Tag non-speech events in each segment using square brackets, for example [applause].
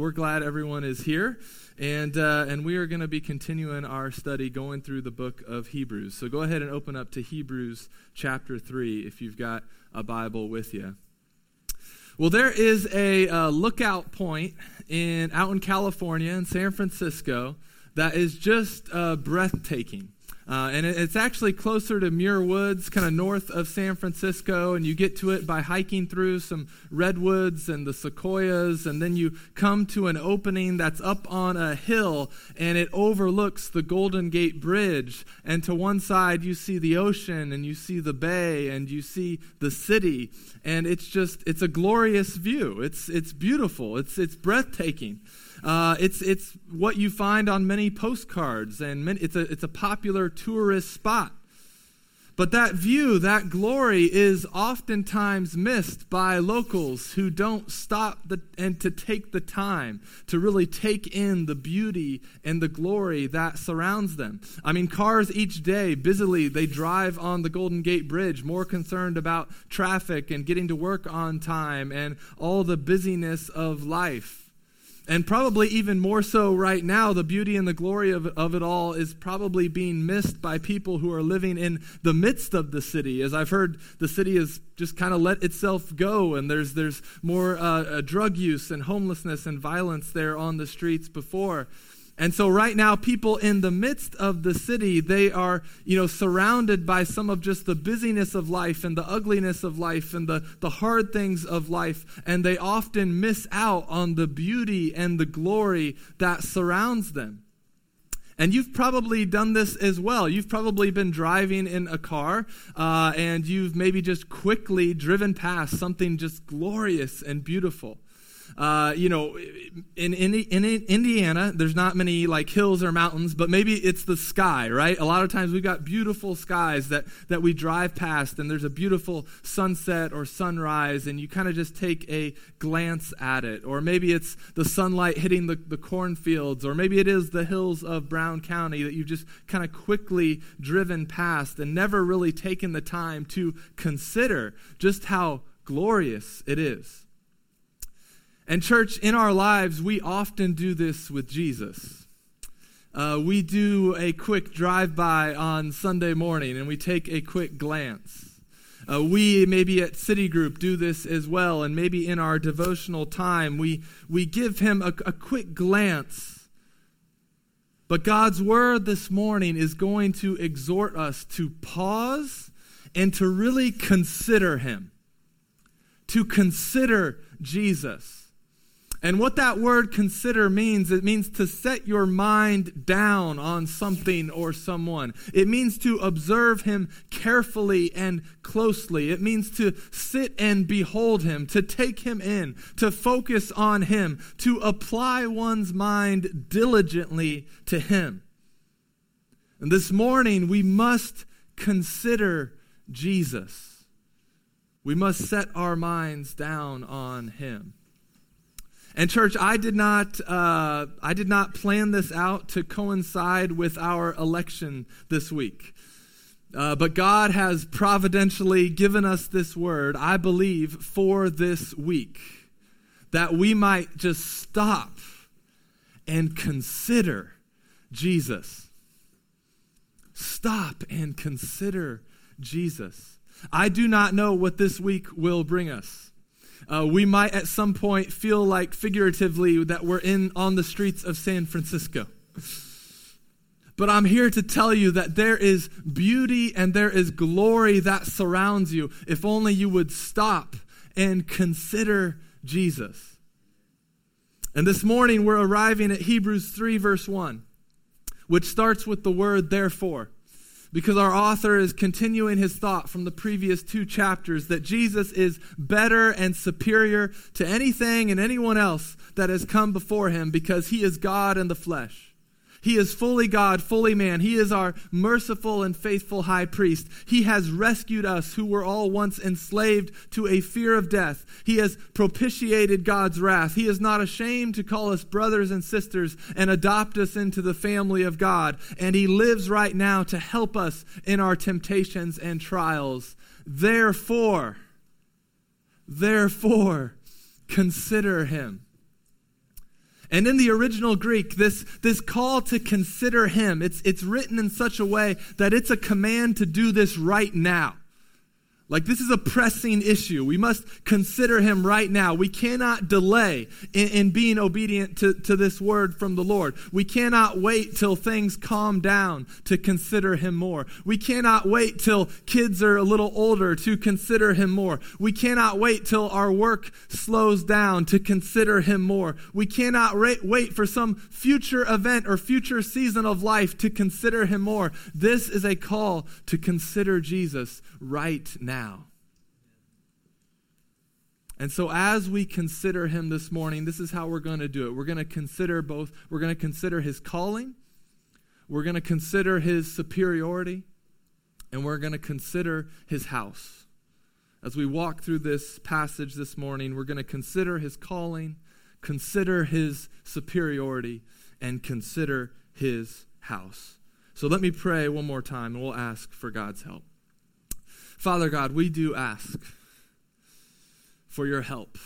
We're glad everyone is here, and uh, and we are going to be continuing our study going through the book of Hebrews. So go ahead and open up to Hebrews chapter three if you've got a Bible with you. Well, there is a uh, lookout point in out in California in San Francisco that is just uh, breathtaking. Uh, and it's actually closer to Muir Woods, kind of north of San Francisco, and you get to it by hiking through some redwoods and the sequoias, and then you come to an opening that's up on a hill, and it overlooks the Golden Gate Bridge. And to one side, you see the ocean, and you see the bay, and you see the city, and it's just it's a glorious view. It's it's beautiful. It's it's breathtaking. Uh, it's, it's what you find on many postcards, and many, it's, a, it's a popular tourist spot. But that view, that glory, is oftentimes missed by locals who don't stop the, and to take the time to really take in the beauty and the glory that surrounds them. I mean, cars each day, busily, they drive on the Golden Gate Bridge, more concerned about traffic and getting to work on time and all the busyness of life. And probably even more so right now, the beauty and the glory of, of it all is probably being missed by people who are living in the midst of the city. As I've heard, the city has just kind of let itself go, and there's, there's more uh, uh, drug use and homelessness and violence there on the streets before. And so right now people in the midst of the city, they are, you know, surrounded by some of just the busyness of life and the ugliness of life and the, the hard things of life. And they often miss out on the beauty and the glory that surrounds them. And you've probably done this as well. You've probably been driving in a car uh, and you've maybe just quickly driven past something just glorious and beautiful. Uh, you know, in, in, in Indiana, there's not many like hills or mountains, but maybe it's the sky, right? A lot of times we've got beautiful skies that, that we drive past, and there's a beautiful sunset or sunrise, and you kind of just take a glance at it. Or maybe it's the sunlight hitting the, the cornfields, or maybe it is the hills of Brown County that you've just kind of quickly driven past and never really taken the time to consider just how glorious it is. And, church, in our lives, we often do this with Jesus. Uh, we do a quick drive by on Sunday morning and we take a quick glance. Uh, we, maybe at Citigroup, do this as well. And maybe in our devotional time, we, we give him a, a quick glance. But God's word this morning is going to exhort us to pause and to really consider him, to consider Jesus. And what that word consider means, it means to set your mind down on something or someone. It means to observe him carefully and closely. It means to sit and behold him, to take him in, to focus on him, to apply one's mind diligently to him. And this morning, we must consider Jesus. We must set our minds down on him. And church, I did not, uh, I did not plan this out to coincide with our election this week. Uh, but God has providentially given us this word, I believe, for this week, that we might just stop and consider Jesus. Stop and consider Jesus. I do not know what this week will bring us. Uh, we might at some point feel like figuratively that we're in on the streets of San Francisco. But I'm here to tell you that there is beauty and there is glory that surrounds you if only you would stop and consider Jesus. And this morning we're arriving at Hebrews 3, verse 1, which starts with the word therefore because our author is continuing his thought from the previous two chapters that Jesus is better and superior to anything and anyone else that has come before him because he is God in the flesh. He is fully God, fully man. He is our merciful and faithful high priest. He has rescued us who were all once enslaved to a fear of death. He has propitiated God's wrath. He is not ashamed to call us brothers and sisters and adopt us into the family of God. And He lives right now to help us in our temptations and trials. Therefore, therefore, consider Him And in the original Greek, this, this call to consider him, it's, it's written in such a way that it's a command to do this right now. Like, this is a pressing issue. We must consider him right now. We cannot delay in, in, being obedient to, to this word from the Lord. We cannot wait till things calm down to consider him more. We cannot wait till kids are a little older to consider him more. We cannot wait till our work slows down to consider him more. We cannot wait for some future event or future season of life to consider him more. This is a call to consider Jesus right now. And so, as we consider him this morning, this is how we're going to do it. We're going to consider both, we're going to consider his calling, we're going to consider his superiority, and we're going to consider his house. As we walk through this passage this morning, we're going to consider his calling, consider his superiority, and consider his house. So let me pray one more time and we'll ask for God's help. Father God, we do ask for your help.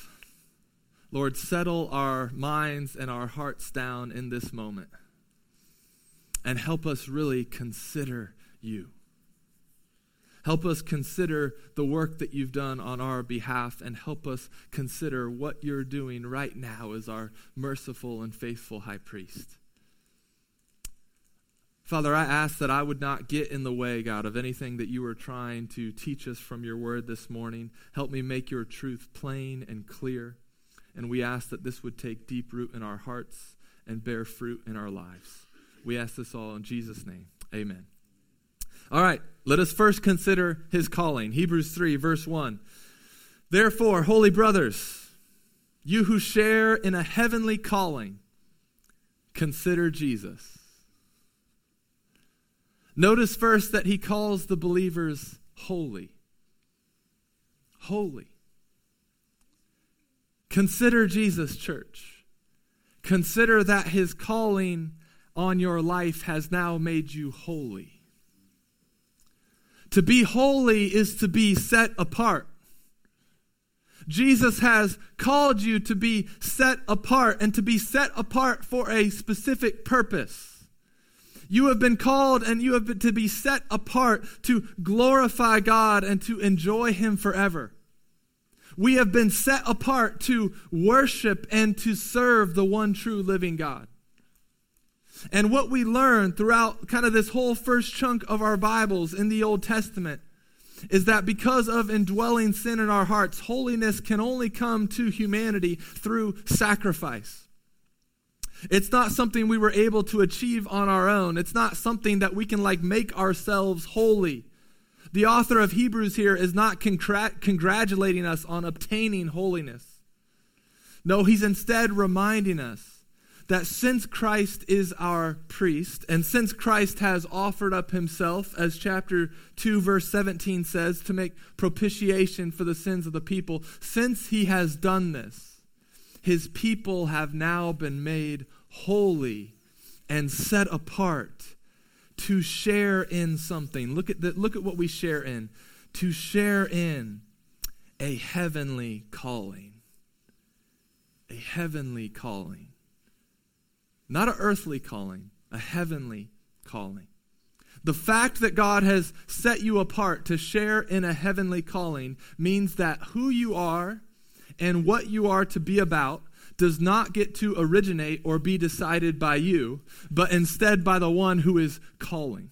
Lord, settle our minds and our hearts down in this moment and help us really consider you. Help us consider the work that you've done on our behalf and help us consider what you're doing right now as our merciful and faithful high priest. Father, I ask that I would not get in the way, God, of anything that you are trying to teach us from your word this morning. Help me make your truth plain and clear. And we ask that this would take deep root in our hearts and bear fruit in our lives. We ask this all in Jesus' name. Amen. All right, let us first consider his calling. Hebrews 3, verse 1. Therefore, holy brothers, you who share in a heavenly calling, consider Jesus Notice first that he calls the believers holy. Holy. Consider Jesus, church. Consider that his calling on your life has now made you holy. To be holy is to be set apart. Jesus has called you to be set apart and to be set apart for a specific purpose. You have been called and you have been to be set apart to glorify God and to enjoy Him forever. We have been set apart to worship and to serve the one true living God. And what we learn throughout kind of this whole first chunk of our Bibles in the Old Testament is that because of indwelling sin in our hearts, holiness can only come to humanity through sacrifice. It's not something we were able to achieve on our own. It's not something that we can like make ourselves holy. The author of Hebrews here is not congr- congratulating us on obtaining holiness. No, he's instead reminding us that since Christ is our priest, and since Christ has offered up himself, as chapter 2, verse 17 says, to make propitiation for the sins of the people, since he has done this, his people have now been made holy and set apart to share in something. Look at, the, look at what we share in. To share in a heavenly calling. A heavenly calling. Not an earthly calling, a heavenly calling. The fact that God has set you apart to share in a heavenly calling means that who you are and what you are to be about does not get to originate or be decided by you, but instead by the one who is calling,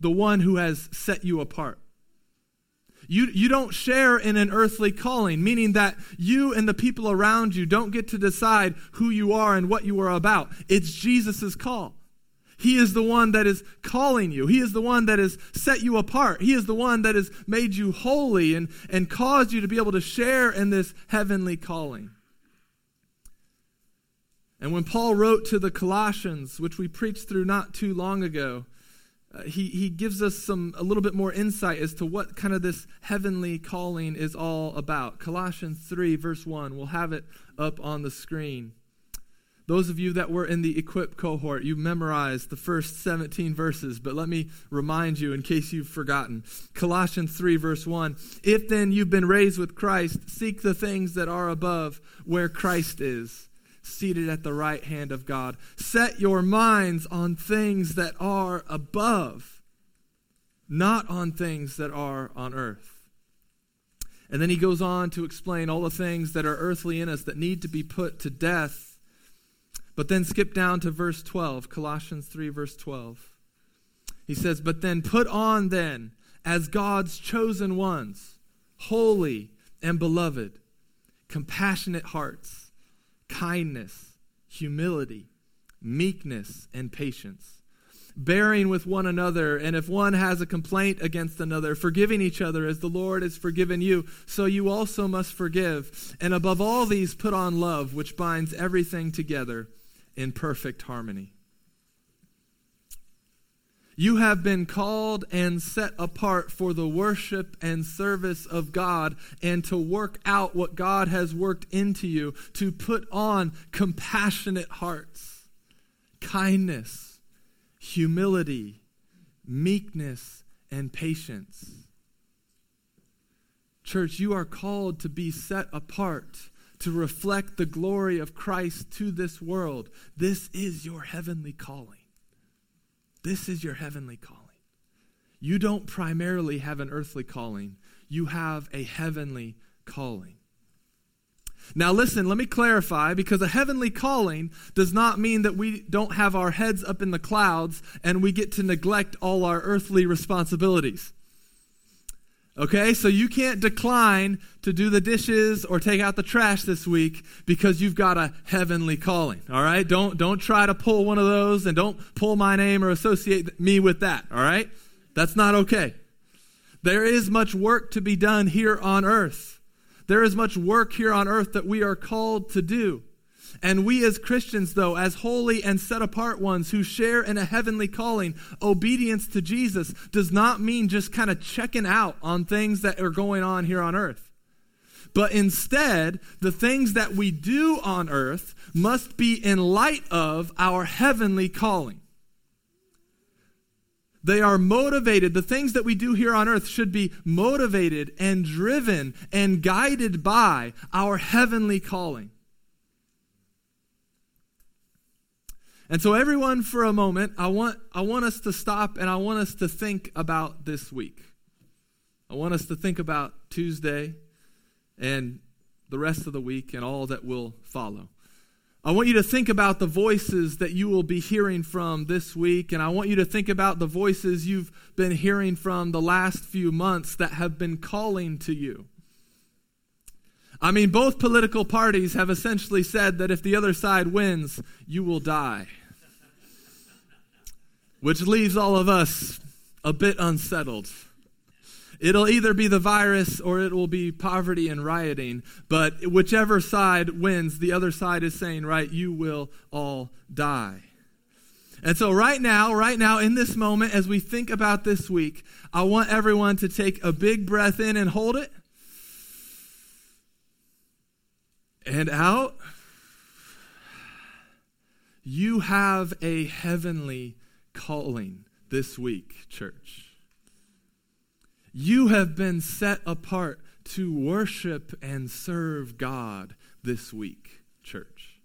the one who has set you apart. You, you don't share in an earthly calling, meaning that you and the people around you don't get to decide who you are and what you are about. It's Jesus' call. He is the one that is calling you. He is the one that has set you apart. He is the one that has made you holy and, and caused you to be able to share in this heavenly calling. And when Paul wrote to the Colossians, which we preached through not too long ago, uh, he, he gives us some a little bit more insight as to what kind of this heavenly calling is all about. Colossians 3, verse 1. We'll have it up on the screen. Those of you that were in the equip cohort, you memorized the first 17 verses, but let me remind you in case you've forgotten. Colossians 3, verse 1 If then you've been raised with Christ, seek the things that are above, where Christ is seated at the right hand of God. Set your minds on things that are above, not on things that are on earth. And then he goes on to explain all the things that are earthly in us that need to be put to death. But then skip down to verse 12, Colossians 3, verse 12. He says, But then put on then as God's chosen ones, holy and beloved, compassionate hearts, kindness, humility, meekness, and patience, bearing with one another, and if one has a complaint against another, forgiving each other as the Lord has forgiven you, so you also must forgive. And above all these, put on love, which binds everything together in perfect harmony. You have been called and set apart for the worship and service of God and to work out what God has worked into you, to put on compassionate hearts, kindness, humility, meekness, and patience. Church, you are called to be set apart to reflect the glory of Christ to this world. This is your heavenly calling. This is your heavenly calling. You don't primarily have an earthly calling, you have a heavenly calling. Now, listen, let me clarify because a heavenly calling does not mean that we don't have our heads up in the clouds and we get to neglect all our earthly responsibilities. Okay, so you can't decline to do the dishes or take out the trash this week because you've got a heavenly calling. All right, don't don't try to pull one of those and don't pull my name or associate me with that. All right, that's not okay. There is much work to be done here on earth. There is much work here on earth that we are called to do. And we as Christians, though, as holy and set apart ones who share in a heavenly calling, obedience to Jesus does not mean just kind of checking out on things that are going on here on earth. But instead, the things that we do on earth must be in light of our heavenly calling. They are motivated. The things that we do here on earth should be motivated and driven and guided by our heavenly calling. And so, everyone, for a moment, I want, I want us to stop and I want us to think about this week. I want us to think about Tuesday and the rest of the week and all that will follow. I want you to think about the voices that you will be hearing from this week, and I want you to think about the voices you've been hearing from the last few months that have been calling to you. I mean, both political parties have essentially said that if the other side wins, you will die which leaves all of us a bit unsettled. It'll either be the virus or it will be poverty and rioting, but whichever side wins, the other side is saying, right, you will all die. And so, right now, right now, in this moment, as we think about this week, I want everyone to take a big breath in and hold it. And out. You have a heavenly calling this week, church. You have been set apart to worship and serve God this week, church.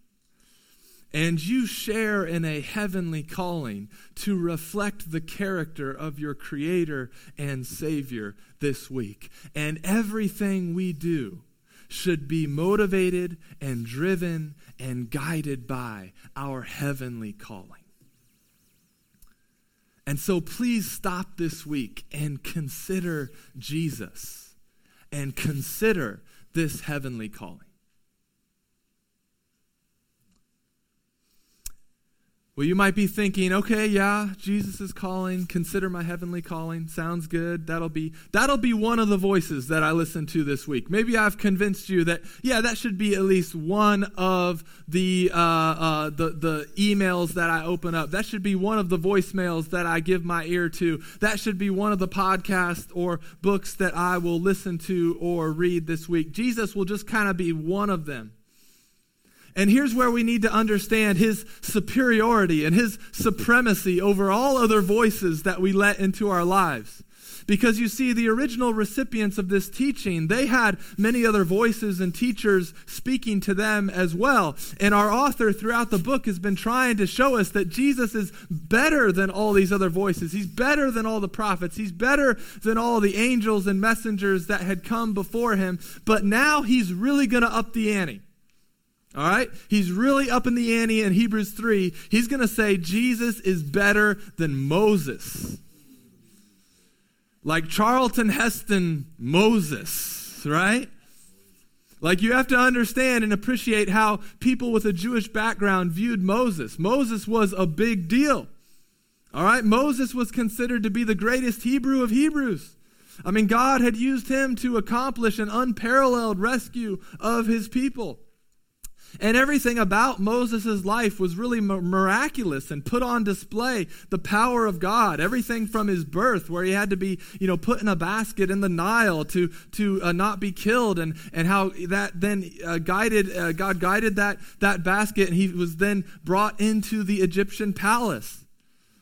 And you share in a heavenly calling to reflect the character of your Creator and Savior this week. And everything we do should be motivated and driven and guided by our heavenly calling. And so please stop this week and consider Jesus and consider this heavenly calling. Well, you might be thinking, okay, yeah, Jesus is calling. Consider my heavenly calling. Sounds good. That'll be that'll be one of the voices that I listen to this week. Maybe I've convinced you that yeah, that should be at least one of the uh, uh, the the emails that I open up. That should be one of the voicemails that I give my ear to. That should be one of the podcasts or books that I will listen to or read this week. Jesus will just kind of be one of them. And here's where we need to understand his superiority and his supremacy over all other voices that we let into our lives. Because you see, the original recipients of this teaching, they had many other voices and teachers speaking to them as well. And our author throughout the book has been trying to show us that Jesus is better than all these other voices. He's better than all the prophets. He's better than all the angels and messengers that had come before him. But now he's really going to up the ante. All right? He's really up in the ante in Hebrews 3. He's going to say Jesus is better than Moses. Like Charlton Heston Moses, right? Like you have to understand and appreciate how people with a Jewish background viewed Moses. Moses was a big deal. All right? Moses was considered to be the greatest Hebrew of Hebrews. I mean, God had used him to accomplish an unparalleled rescue of his people. And everything about Moses' life was really miraculous and put on display the power of God. Everything from his birth, where he had to be, you know, put in a basket in the Nile to, to uh, not be killed, and, and how that then uh, guided, uh, God guided that, that basket, and he was then brought into the Egyptian palace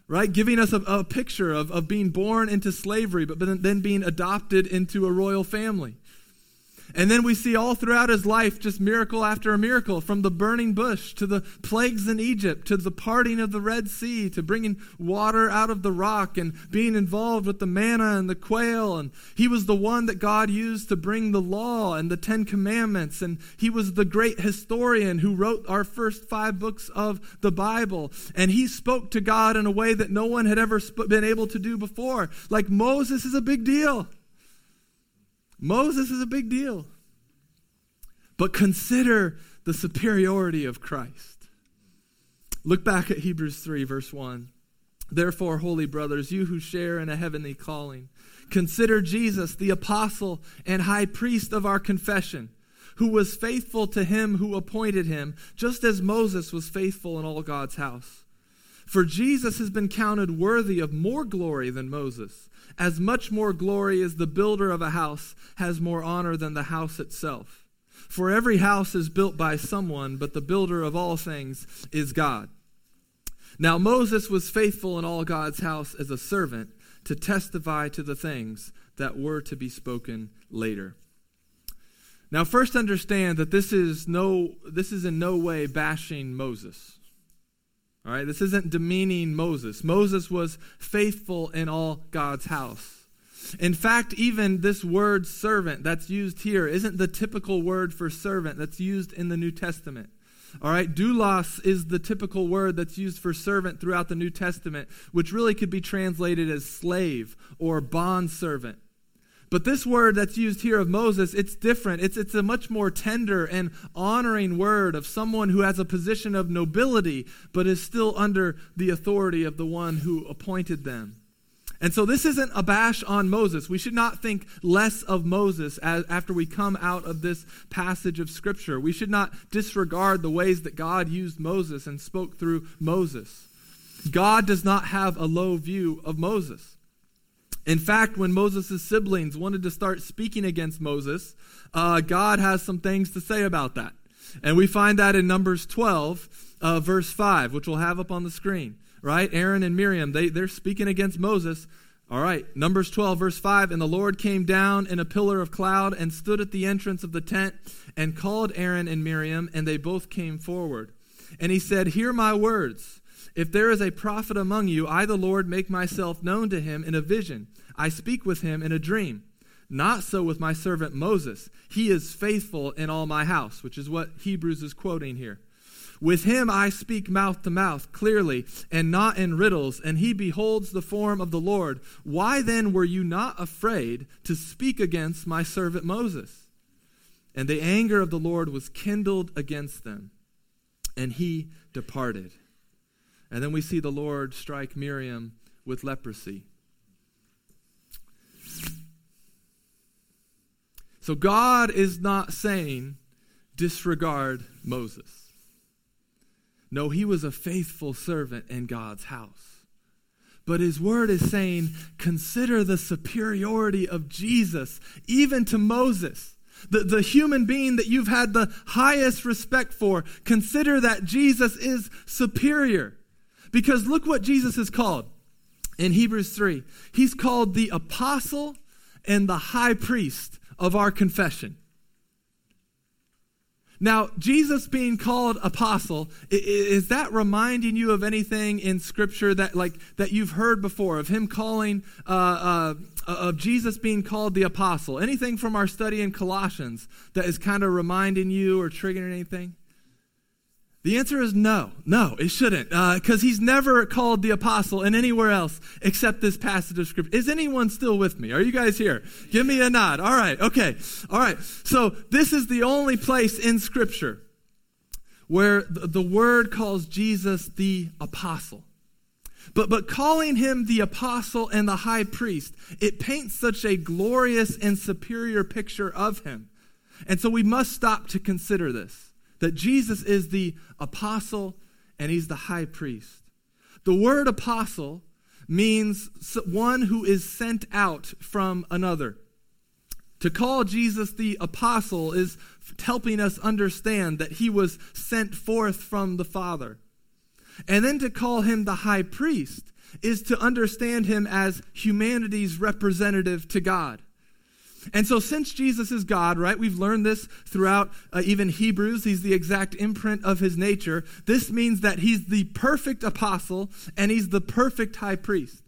right? Giving us a, a, picture of, of being born into slavery, but then being adopted into a royal family. And then we see all throughout his life just miracle after miracle from the burning bush to the plagues in Egypt to the parting of the Red Sea to bringing water out of the rock and being involved with the manna and the quail. And he was the one that God used to bring the law and the Ten Commandments. And he was the great historian who wrote our first five books of the Bible. And he spoke to God in a way that no one had ever been able to do before. Like Moses is a big deal. Moses is a big deal. But consider the superiority of Christ. Look back at Hebrews 3, verse 1. Therefore, holy brothers, you who share in a heavenly calling, consider Jesus, the apostle and high priest of our confession, who was faithful to him who appointed him, just as Moses was faithful in all God's house. For Jesus has been counted worthy of more glory than Moses as much more glory as the builder of a house has more honor than the house itself. For every house is built by someone, but the builder of all things is God. Now Moses was faithful in all God's house as a servant to testify to the things that were to be spoken later. Now first understand that this is no this is in no way bashing Moses. All right, this isn't demeaning Moses. Moses was faithful in all God's house. In fact, even this word servant that's used here isn't the typical word for servant that's used in the New Testament. All right, doulos is the typical word that's used for servant throughout the New Testament, which really could be translated as slave or bond servant. But this word that's used here of Moses, it's different. It's, it's a much more tender and honoring word of someone who has a position of nobility, but is still under the authority of the one who appointed them. And so this isn't a bash on Moses. We should not think less of Moses as, after we come out of this passage of Scripture. We should not disregard the ways that God used Moses and spoke through Moses. God does not have a low view of Moses. In fact, when Moses' siblings wanted to start speaking against Moses, uh, God has some things to say about that. And we find that in Numbers 12, uh, verse 5, which we'll have up on the screen. Right? Aaron and Miriam, they, they're speaking against Moses. All right, Numbers 12, verse 5. And the Lord came down in a pillar of cloud and stood at the entrance of the tent and called Aaron and Miriam, and they both came forward. And he said, Hear my words. If there is a prophet among you, I, the Lord, make myself known to him in a vision. I speak with him in a dream. Not so with my servant Moses. He is faithful in all my house, which is what Hebrews is quoting here. With him I speak mouth to mouth, clearly, and not in riddles, and he beholds the form of the Lord. Why then were you not afraid to speak against my servant Moses? And the anger of the Lord was kindled against them, and he departed. And then we see the Lord strike Miriam with leprosy. So God is not saying disregard Moses. No, he was a faithful servant in God's house. But his word is saying, consider the superiority of Jesus, even to Moses. The, the human being that you've had the highest respect for, consider that Jesus is superior. Because look what Jesus is called. in Hebrews 3. He's called the apostle and the high priest of our confession. Now, Jesus being called apostle, is that reminding you of anything in Scripture that, like, that you've heard before of him calling, uh, uh, of Jesus being called the apostle? Anything from our study in Colossians that is kind of reminding you or triggering anything? The answer is no. No, it shouldn't. Because uh, he's never called the apostle in anywhere else except this passage of scripture. Is anyone still with me? Are you guys here? Give me a nod. All right, okay. All right. So this is the only place in scripture where the, the word calls Jesus the apostle. But, but calling him the apostle and the high priest, it paints such a glorious and superior picture of him. And so we must stop to consider this that Jesus is the apostle and he's the high priest. The word apostle means one who is sent out from another. To call Jesus the apostle is helping us understand that he was sent forth from the Father. And then to call him the high priest is to understand him as humanity's representative to God. And so, since Jesus is God, right, we've learned this throughout uh, even Hebrews, he's the exact imprint of his nature. This means that he's the perfect apostle and he's the perfect high priest.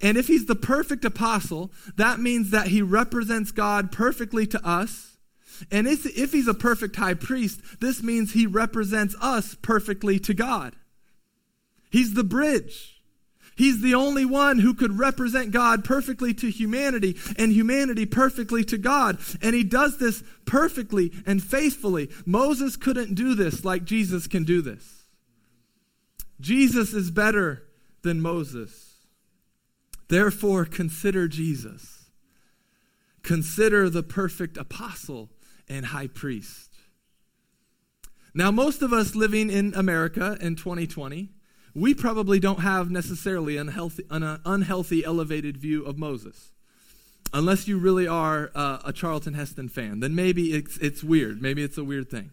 And if he's the perfect apostle, that means that he represents God perfectly to us. And if, if he's a perfect high priest, this means he represents us perfectly to God. He's the bridge. He's the only one who could represent God perfectly to humanity and humanity perfectly to God. And he does this perfectly and faithfully. Moses couldn't do this like Jesus can do this. Jesus is better than Moses. Therefore, consider Jesus. Consider the perfect apostle and high priest. Now, most of us living in America in 2020 we probably don't have necessarily unhealthy, an unhealthy, elevated view of Moses. Unless you really are uh, a Charlton Heston fan, then maybe it's, it's weird. Maybe it's a weird thing.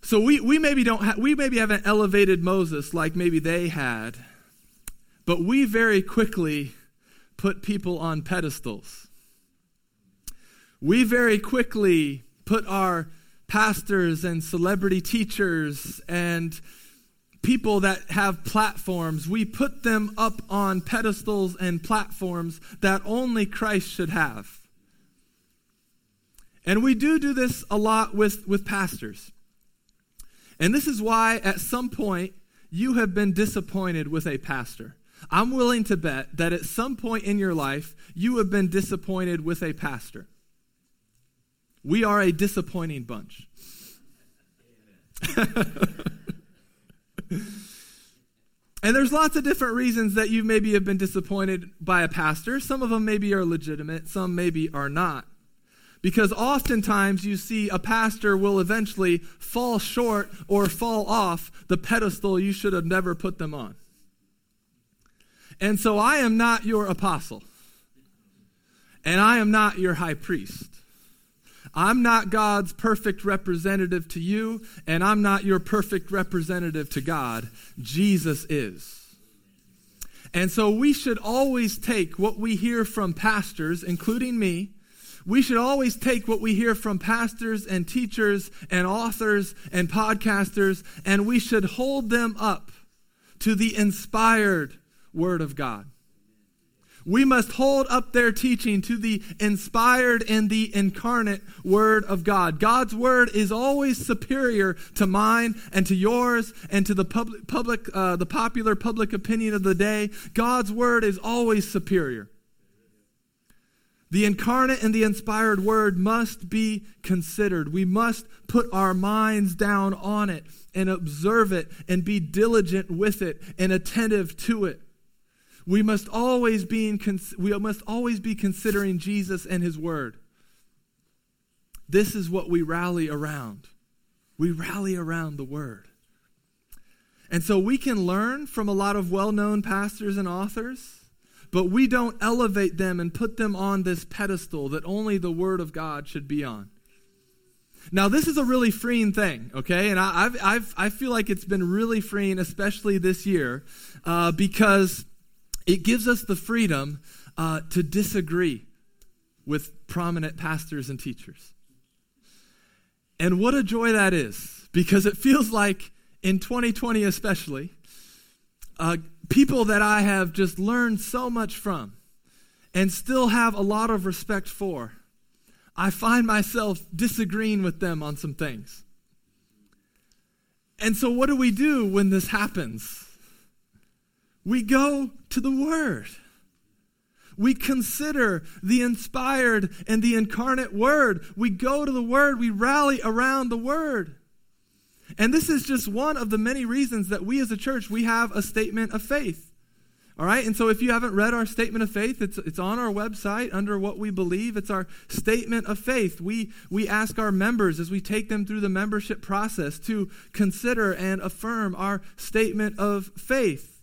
So we, we maybe don't ha- we maybe haven't elevated Moses like maybe they had, but we very quickly put people on pedestals. We very quickly put our pastors and celebrity teachers and people that have platforms, we put them up on pedestals and platforms that only Christ should have. And we do do this a lot with, with pastors. And this is why, at some point, you have been disappointed with a pastor. I'm willing to bet that at some point in your life, you have been disappointed with a pastor. We are a disappointing bunch. [laughs] And there's lots of different reasons that you maybe have been disappointed by a pastor. Some of them maybe are legitimate, some maybe are not. Because oftentimes you see a pastor will eventually fall short or fall off the pedestal you should have never put them on. And so I am not your apostle, and I am not your high priest. I'm not God's perfect representative to you, and I'm not your perfect representative to God. Jesus is. And so we should always take what we hear from pastors, including me. We should always take what we hear from pastors and teachers and authors and podcasters, and we should hold them up to the inspired Word of God. We must hold up their teaching to the inspired and the incarnate Word of God. God's Word is always superior to mine and to yours and to the public, public uh, the popular public opinion of the day. God's Word is always superior. The incarnate and the inspired Word must be considered. We must put our minds down on it and observe it and be diligent with it and attentive to it. We must always be in, we must always be considering Jesus and his word. This is what we rally around. We rally around the word. And so we can learn from a lot of well-known pastors and authors, but we don't elevate them and put them on this pedestal that only the word of God should be on. Now, this is a really freeing thing, okay? And I, I've, I've, i feel like it's been really freeing, especially this year, uh, because it gives us the freedom uh, to disagree with prominent pastors and teachers. And what a joy that is, because it feels like in 2020 especially, uh, people that I have just learned so much from and still have a lot of respect for, I find myself disagreeing with them on some things. And so, what do we do when this happens? We go to the Word. We consider the inspired and the incarnate Word. We go to the Word. We rally around the Word. And this is just one of the many reasons that we as a church, we have a statement of faith. All right, and so if you haven't read our statement of faith, it's, it's on our website under what we believe. It's our statement of faith. We, we ask our members as we take them through the membership process to consider and affirm our statement of faith.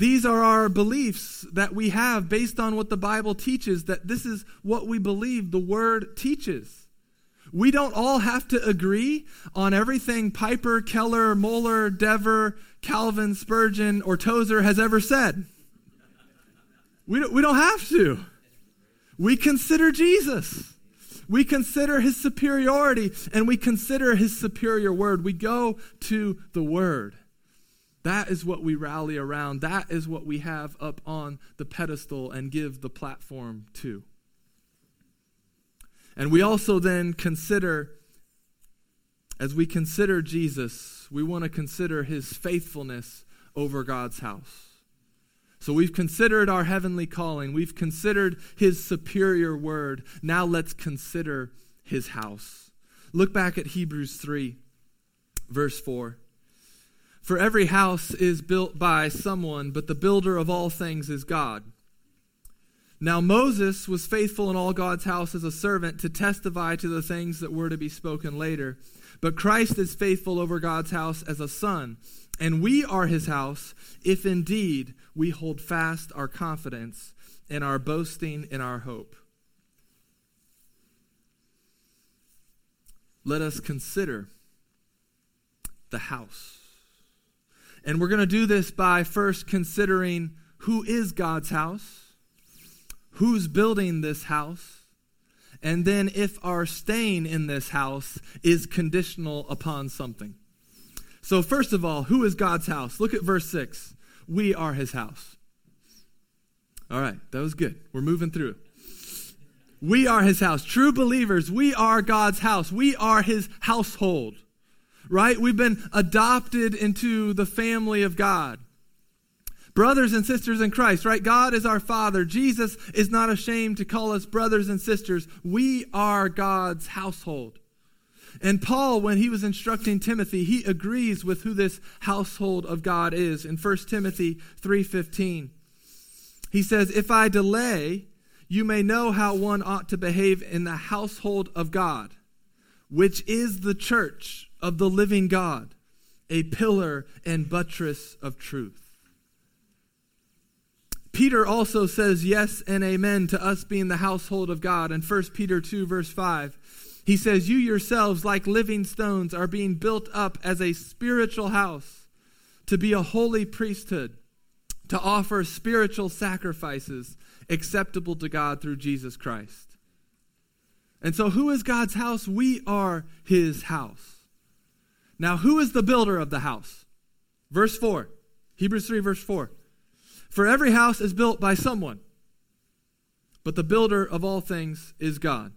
These are our beliefs that we have based on what the Bible teaches, that this is what we believe the Word teaches. We don't all have to agree on everything Piper, Keller, Mohler, Dever, Calvin, Spurgeon, or Tozer has ever said. We don't, we don't have to. We consider Jesus. We consider his superiority and we consider his superior word. We go to the word. That is what we rally around. That is what we have up on the pedestal and give the platform to. And we also then consider, as we consider Jesus, we want to consider his faithfulness over God's house. So we've considered our heavenly calling, we've considered his superior word. Now let's consider his house. Look back at Hebrews 3, verse 4. For every house is built by someone, but the builder of all things is God. Now, Moses was faithful in all God's house as a servant to testify to the things that were to be spoken later. But Christ is faithful over God's house as a son. And we are his house if indeed we hold fast our confidence and our boasting in our hope. Let us consider the house. And we're going to do this by first considering who is God's house who's building this house, and then if our staying in this house is conditional upon something. So, first of all, who is God's house? Look at verse 6. We are his house. All right, that was good. We're moving through. We are his house. True believers, we are God's house. We are his household, right? We've been adopted into the family of God brothers and sisters in Christ, right? God is our Father. Jesus is not ashamed to call us brothers and sisters. We are God's household. And Paul, when he was instructing Timothy, he agrees with who this household of God is. In 1 Timothy 3:15, he says, "If I delay, you may know how one ought to behave in the household of God, which is the church of the living God, a pillar and buttress of truth." Peter also says yes and amen to us being the household of God. In 1 Peter 2, verse 5, he says, You yourselves, like living stones, are being built up as a spiritual house to be a holy priesthood, to offer spiritual sacrifices acceptable to God through Jesus Christ. And so, who is God's house? We are his house. Now, who is the builder of the house? Verse 4, Hebrews 3, verse 4. For every house is built by someone, but the builder of all things is God.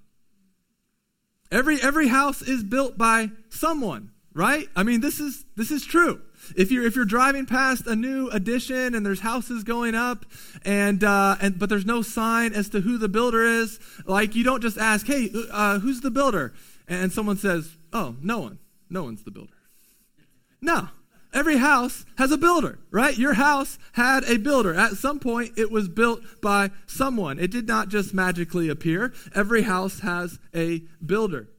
Every, every house is built by someone, right? I mean, this is, this is true. If you're, if you're driving past a new addition and there's houses going up, and, uh, and, but there's no sign as to who the builder is, like you don't just ask, hey, uh, who's the builder? And someone says, oh, no one. No one's the builder. No, Every house has a builder, right? Your house had a builder. At some point, it was built by someone. It did not just magically appear. Every house has a builder.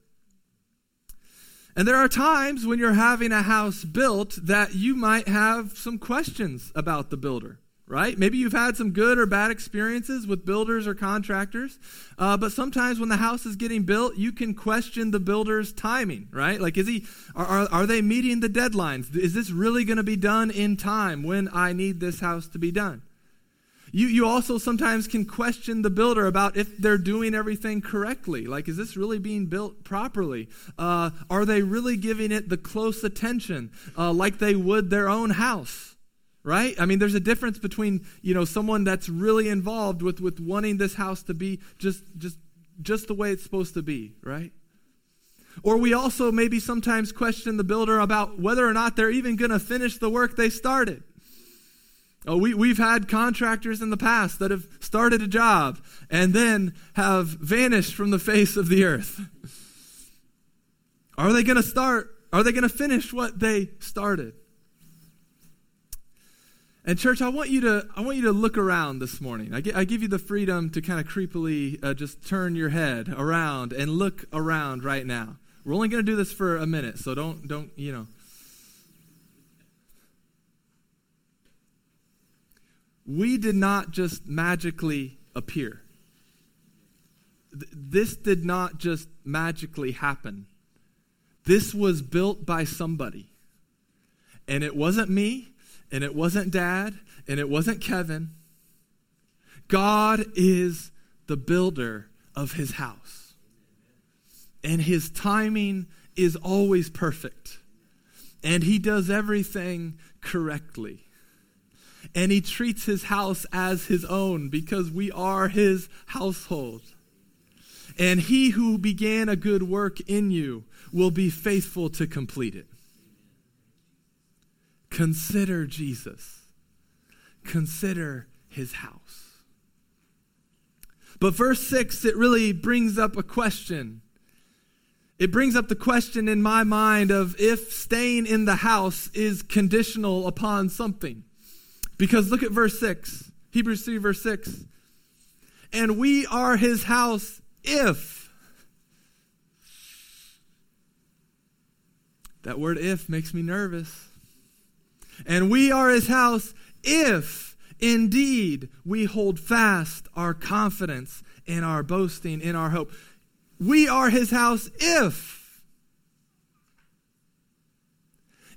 And there are times when you're having a house built that you might have some questions about the builder, right? Maybe you've had some good or bad experiences with builders or contractors, uh, but sometimes when the house is getting built, you can question the builder's timing, right? Like, is he, are, are, are they meeting the deadlines? Is this really going to be done in time when I need this house to be done? You, you also sometimes can question the builder about if they're doing everything correctly. Like, is this really being built properly? Uh, are they really giving it the close attention uh, like they would their own house? Right i mean there's a difference between you know someone that's really involved with with wanting this house to be just just just the way it's supposed to be right or we also maybe sometimes question the builder about whether or not they're even going to finish the work they started Oh, we, we've had contractors in the past that have started a job and then have vanished from the face of the earth. Are they going to start? Are they going to finish what they started? And church, I want you to I want you to look around this morning. I, I give you the freedom to kind of creepily uh, just turn your head around and look around right now. We're only going to do this for a minute, so don't don't you know. We did not just magically appear. Th- this did not just magically happen. This was built by somebody. And it wasn't me, and it wasn't dad, and it wasn't Kevin. God is the builder of his house. And his timing is always perfect. And he does everything correctly. And he treats his house as his own because we are his household. And he who began a good work in you will be faithful to complete it. Consider Jesus. Consider his house. But verse 6, it really brings up a question. It brings up the question in my mind of if staying in the house is conditional upon something. Because look at verse 6, Hebrews 3, verse 6. And we are his house if. That word if makes me nervous. And we are his house if indeed we hold fast our confidence in our boasting, in our hope. We are his house if.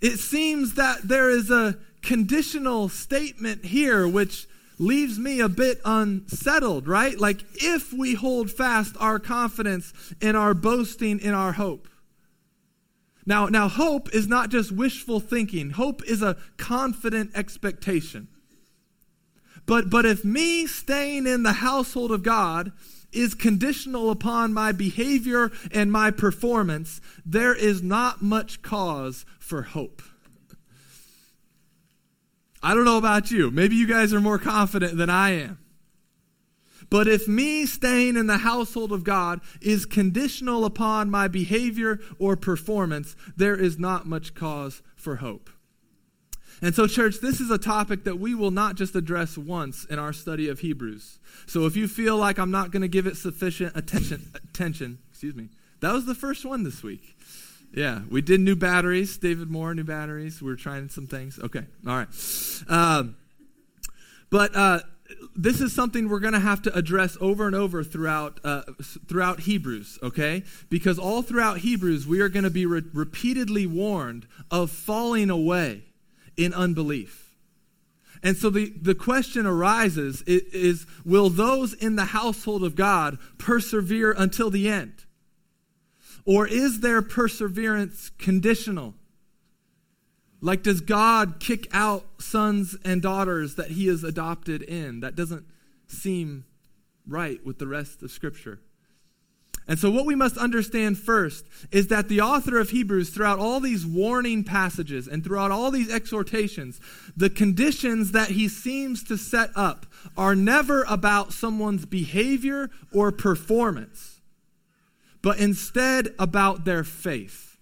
It seems that there is a conditional statement here which leaves me a bit unsettled, right? Like, if we hold fast our confidence in our boasting, in our hope. Now, now hope is not just wishful thinking. Hope is a confident expectation. But but if me staying in the household of God is conditional upon my behavior and my performance, there is not much cause for hope. I don't know about you. Maybe you guys are more confident than I am. But if me staying in the household of God is conditional upon my behavior or performance, there is not much cause for hope. And so, church, this is a topic that we will not just address once in our study of Hebrews. So, if you feel like I'm not going to give it sufficient attention, attention, excuse me, that was the first one this week. Yeah, we did new batteries. David Moore, new batteries. We are trying some things. Okay, all right. Um, but uh, this is something we're going to have to address over and over throughout uh, throughout Hebrews, okay? Because all throughout Hebrews, we are going to be re- repeatedly warned of falling away in unbelief. And so the, the question arises is, is will those in the household of God persevere until the end? Or is their perseverance conditional? Like, does God kick out sons and daughters that he has adopted in? That doesn't seem right with the rest of Scripture. And so, what we must understand first is that the author of Hebrews, throughout all these warning passages and throughout all these exhortations, the conditions that he seems to set up are never about someone's behavior or performance, but instead about their faith.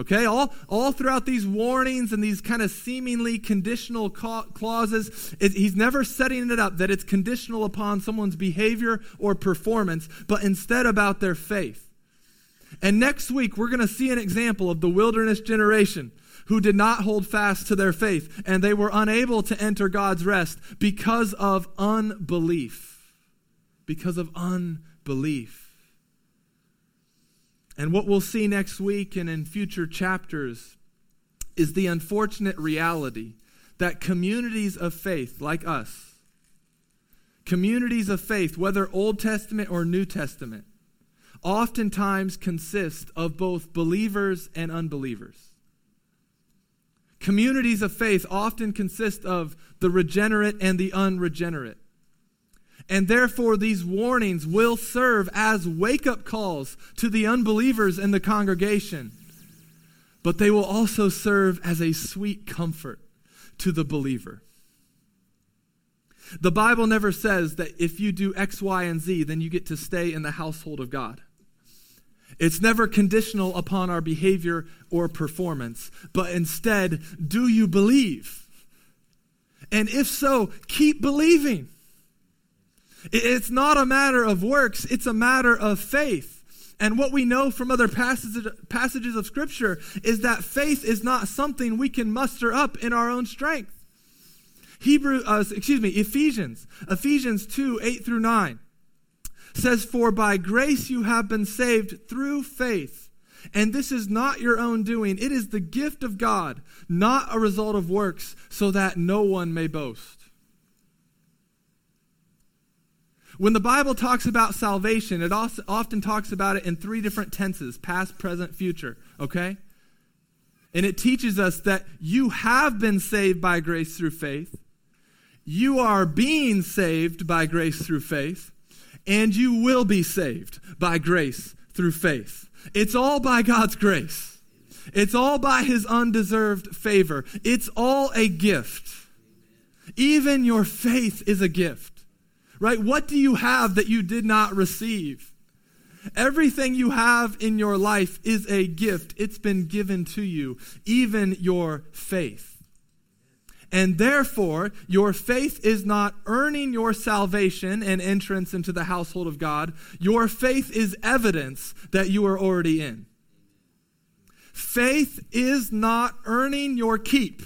Okay, all, all throughout these warnings and these kind of seemingly conditional clauses, it, he's never setting it up that it's conditional upon someone's behavior or performance, but instead about their faith. And next week, we're going to see an example of the wilderness generation who did not hold fast to their faith, and they were unable to enter God's rest because of unbelief. Because of unbelief. And what we'll see next week and in future chapters is the unfortunate reality that communities of faith like us, communities of faith, whether Old Testament or New Testament, oftentimes consist of both believers and unbelievers. Communities of faith often consist of the regenerate and the unregenerate. And therefore, these warnings will serve as wake up calls to the unbelievers in the congregation. But they will also serve as a sweet comfort to the believer. The Bible never says that if you do X, Y, and Z, then you get to stay in the household of God. It's never conditional upon our behavior or performance, but instead, do you believe? And if so, keep believing. It's not a matter of works, it's a matter of faith. And what we know from other passages, passages of Scripture is that faith is not something we can muster up in our own strength. Hebrew, uh, excuse me, Ephesians, Ephesians 2, 8 through 9 says, For by grace you have been saved through faith. And this is not your own doing, it is the gift of God, not a result of works, so that no one may boast. When the Bible talks about salvation, it often talks about it in three different tenses past, present, future, okay? And it teaches us that you have been saved by grace through faith, you are being saved by grace through faith, and you will be saved by grace through faith. It's all by God's grace. It's all by his undeserved favor. It's all a gift. Even your faith is a gift. Right? What do you have that you did not receive? Everything you have in your life is a gift. It's been given to you, even your faith. And therefore, your faith is not earning your salvation and entrance into the household of God. Your faith is evidence that you are already in. Faith is not earning your keep.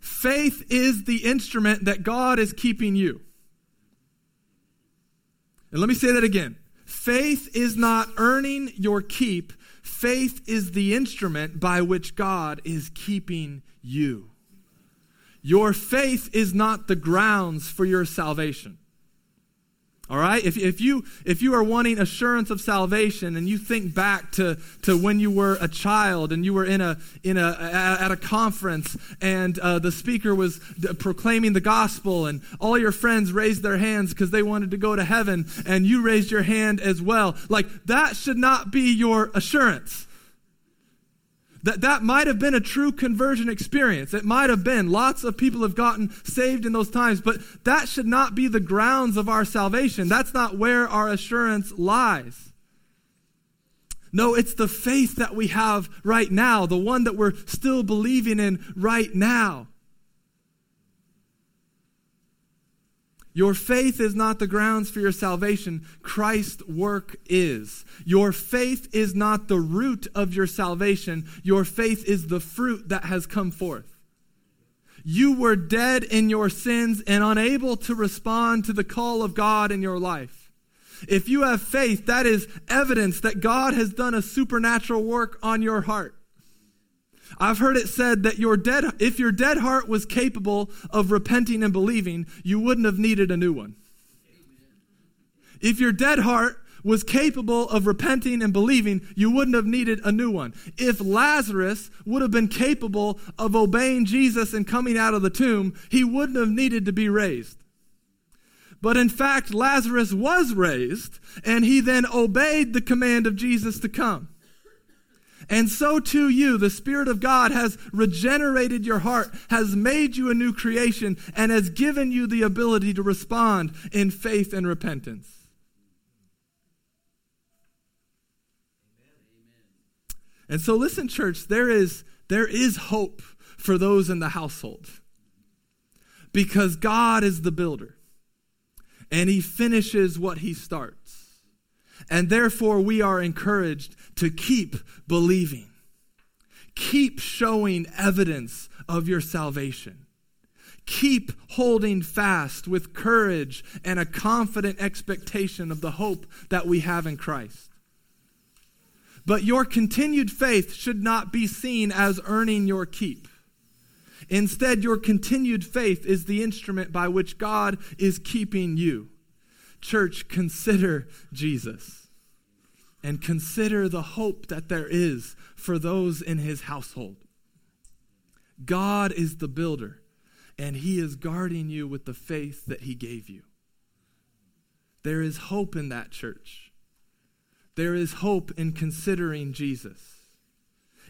Faith is the instrument that God is keeping you. And let me say that again. Faith is not earning your keep. Faith is the instrument by which God is keeping you. Your faith is not the grounds for your salvation. All right? If, if, you, if you are wanting assurance of salvation and you think back to, to when you were a child and you were in a, in a, at a conference and uh, the speaker was proclaiming the gospel and all your friends raised their hands because they wanted to go to heaven and you raised your hand as well, like that should not be your assurance. That, that might have been a true conversion experience. It might have been. Lots of people have gotten saved in those times, but that should not be the grounds of our salvation. That's not where our assurance lies. No, it's the faith that we have right now, the one that we're still believing in right now. Your faith is not the grounds for your salvation. Christ's work is. Your faith is not the root of your salvation. Your faith is the fruit that has come forth. You were dead in your sins and unable to respond to the call of God in your life. If you have faith, that is evidence that God has done a supernatural work on your heart. I've heard it said that your dead, if your dead heart was capable of repenting and believing, you wouldn't have needed a new one. If your dead heart was capable of repenting and believing, you wouldn't have needed a new one. If Lazarus would have been capable of obeying Jesus and coming out of the tomb, he wouldn't have needed to be raised. But in fact, Lazarus was raised, and he then obeyed the command of Jesus to come. And so too you, the Spirit of God has regenerated your heart, has made you a new creation, and has given you the ability to respond in faith and repentance. And so listen, church, there is, there is hope for those in the household. Because God is the builder. And he finishes what he starts. And therefore, we are encouraged to keep believing. keep showing evidence of your salvation. Keep holding fast with courage and a confident expectation of the hope that we have in Christ. But your continued faith should not be seen as earning your keep. Instead, your continued faith is the instrument by which God is keeping you. Church, consider Jesus and consider the hope that there is for those in his household. God is the builder, and he is guarding you with the faith that he gave you. There is hope in that church. There is hope in considering Jesus.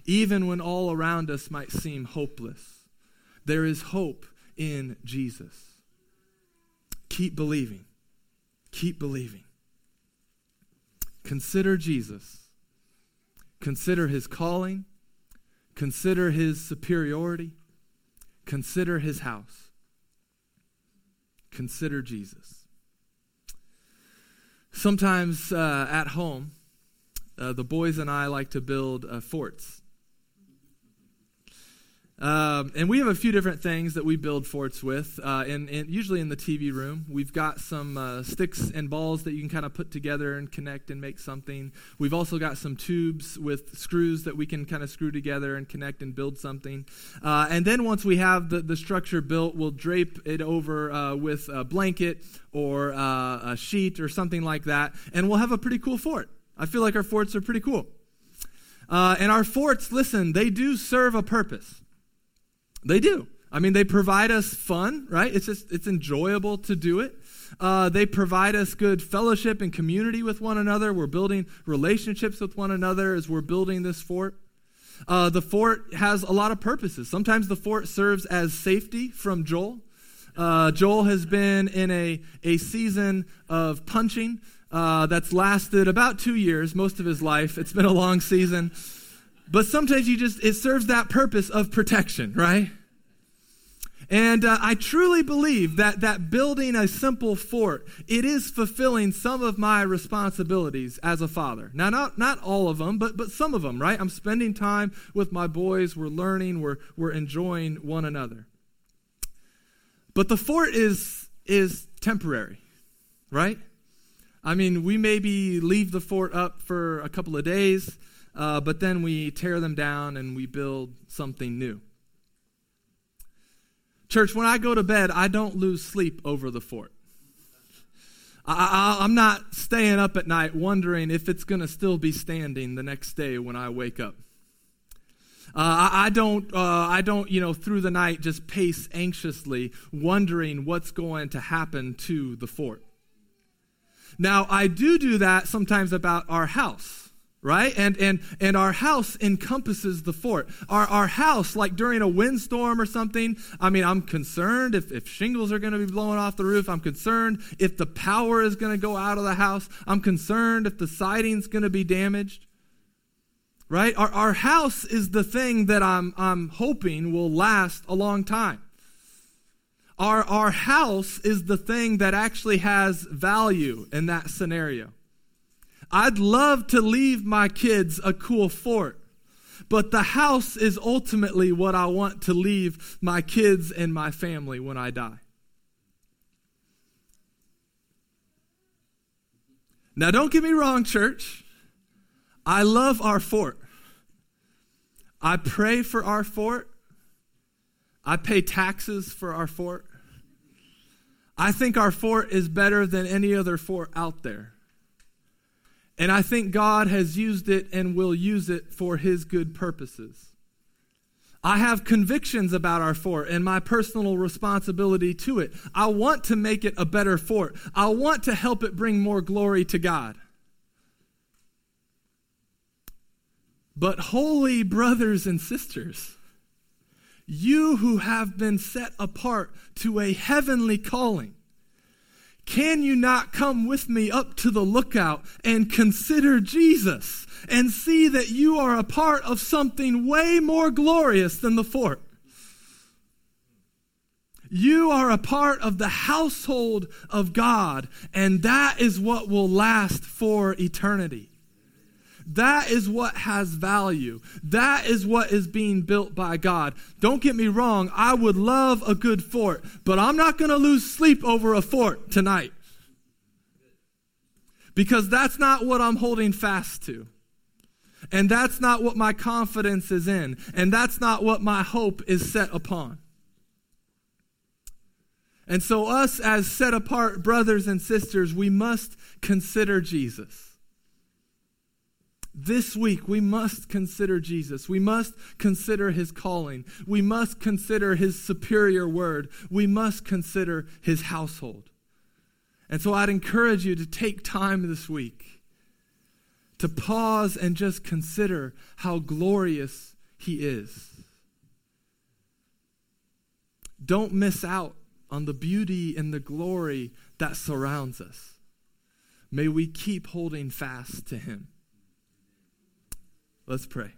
Even when all around us might seem hopeless, there is hope in Jesus. Keep believing. Keep believing. Consider Jesus. Consider his calling. Consider his superiority. Consider his house. Consider Jesus. Sometimes uh, at home, uh, the boys and I like to build uh, forts. Um, and we have a few different things that we build forts with, uh, and, and, usually in the TV room. We've got some uh, sticks and balls that you can kind of put together and connect and make something. We've also got some tubes with screws that we can kind of screw together and connect and build something. Uh, and then once we have the, the structure built, we'll drape it over uh, with a blanket or uh, a sheet or something like that, and we'll have a pretty cool fort. I feel like our forts are pretty cool. Uh, and our forts, listen, they do serve a purpose. They do. I mean, they provide us fun, right? It's just, it's enjoyable to do it. Uh, they provide us good fellowship and community with one another. We're building relationships with one another as we're building this fort. Uh, the fort has a lot of purposes. Sometimes the fort serves as safety from Joel. Uh, Joel has been in a, a season of punching uh, that's lasted about two years, most of his life. It's been a long season. But sometimes you just, it serves that purpose of protection, right? And uh, I truly believe that, that building a simple fort, it is fulfilling some of my responsibilities as a father. Now, not, not all of them, but, but some of them, right? I'm spending time with my boys. We're learning. We're, we're enjoying one another. But the fort is, is temporary, right? I mean, we maybe leave the fort up for a couple of days uh, but then we tear them down and we build something new. Church, when I go to bed, I don't lose sleep over the fort. I, am not staying up at night wondering if it's going to still be standing the next day when I wake up. Uh, I, I, don't, uh, I don't, you know, through the night just pace anxiously, wondering what's going to happen to the fort. Now, I do do that sometimes about our house right? And and and our house encompasses the fort. Our our house like during a windstorm or something i mean i'm concerned if, if shingles are going to be blowing off the roof. I'm concerned if the power is going to go out of the house. I'm concerned if the siding's going to be damaged right? Our, our house is the thing that i'm i'm hoping will last a long time. Our our house is the thing that actually has value in that scenario I'd love to leave my kids a cool fort, but the house is ultimately what I want to leave my kids and my family when I die. Now, don't get me wrong, church. I love our fort. I pray for our fort. I pay taxes for our fort. I think our fort is better than any other fort out there. And I think God has used it and will use it for his good purposes. I have convictions about our fort and my personal responsibility to it. I want to make it a better fort. I want to help it bring more glory to God. But, holy brothers and sisters, you who have been set apart to a heavenly calling, can you not come with me up to the lookout and consider Jesus and see that you are a part of something way more glorious than the fort? You are a part of the household of God, and that is what will last for eternity. That is what has value. That is what is being built by God. Don't get me wrong, I would love a good fort, but I'm not going to lose sleep over a fort tonight. Because that's not what I'm holding fast to. And that's not what my confidence is in. And that's not what my hope is set upon. And so, us as set apart brothers and sisters, we must consider Jesus. This week, we must consider Jesus. We must consider his calling. We must consider his superior word. We must consider his household. And so, I'd encourage you to take time this week to pause and just consider how glorious he is. Don't miss out on the beauty and the glory that surrounds us. May we keep holding fast to him. Let's pray.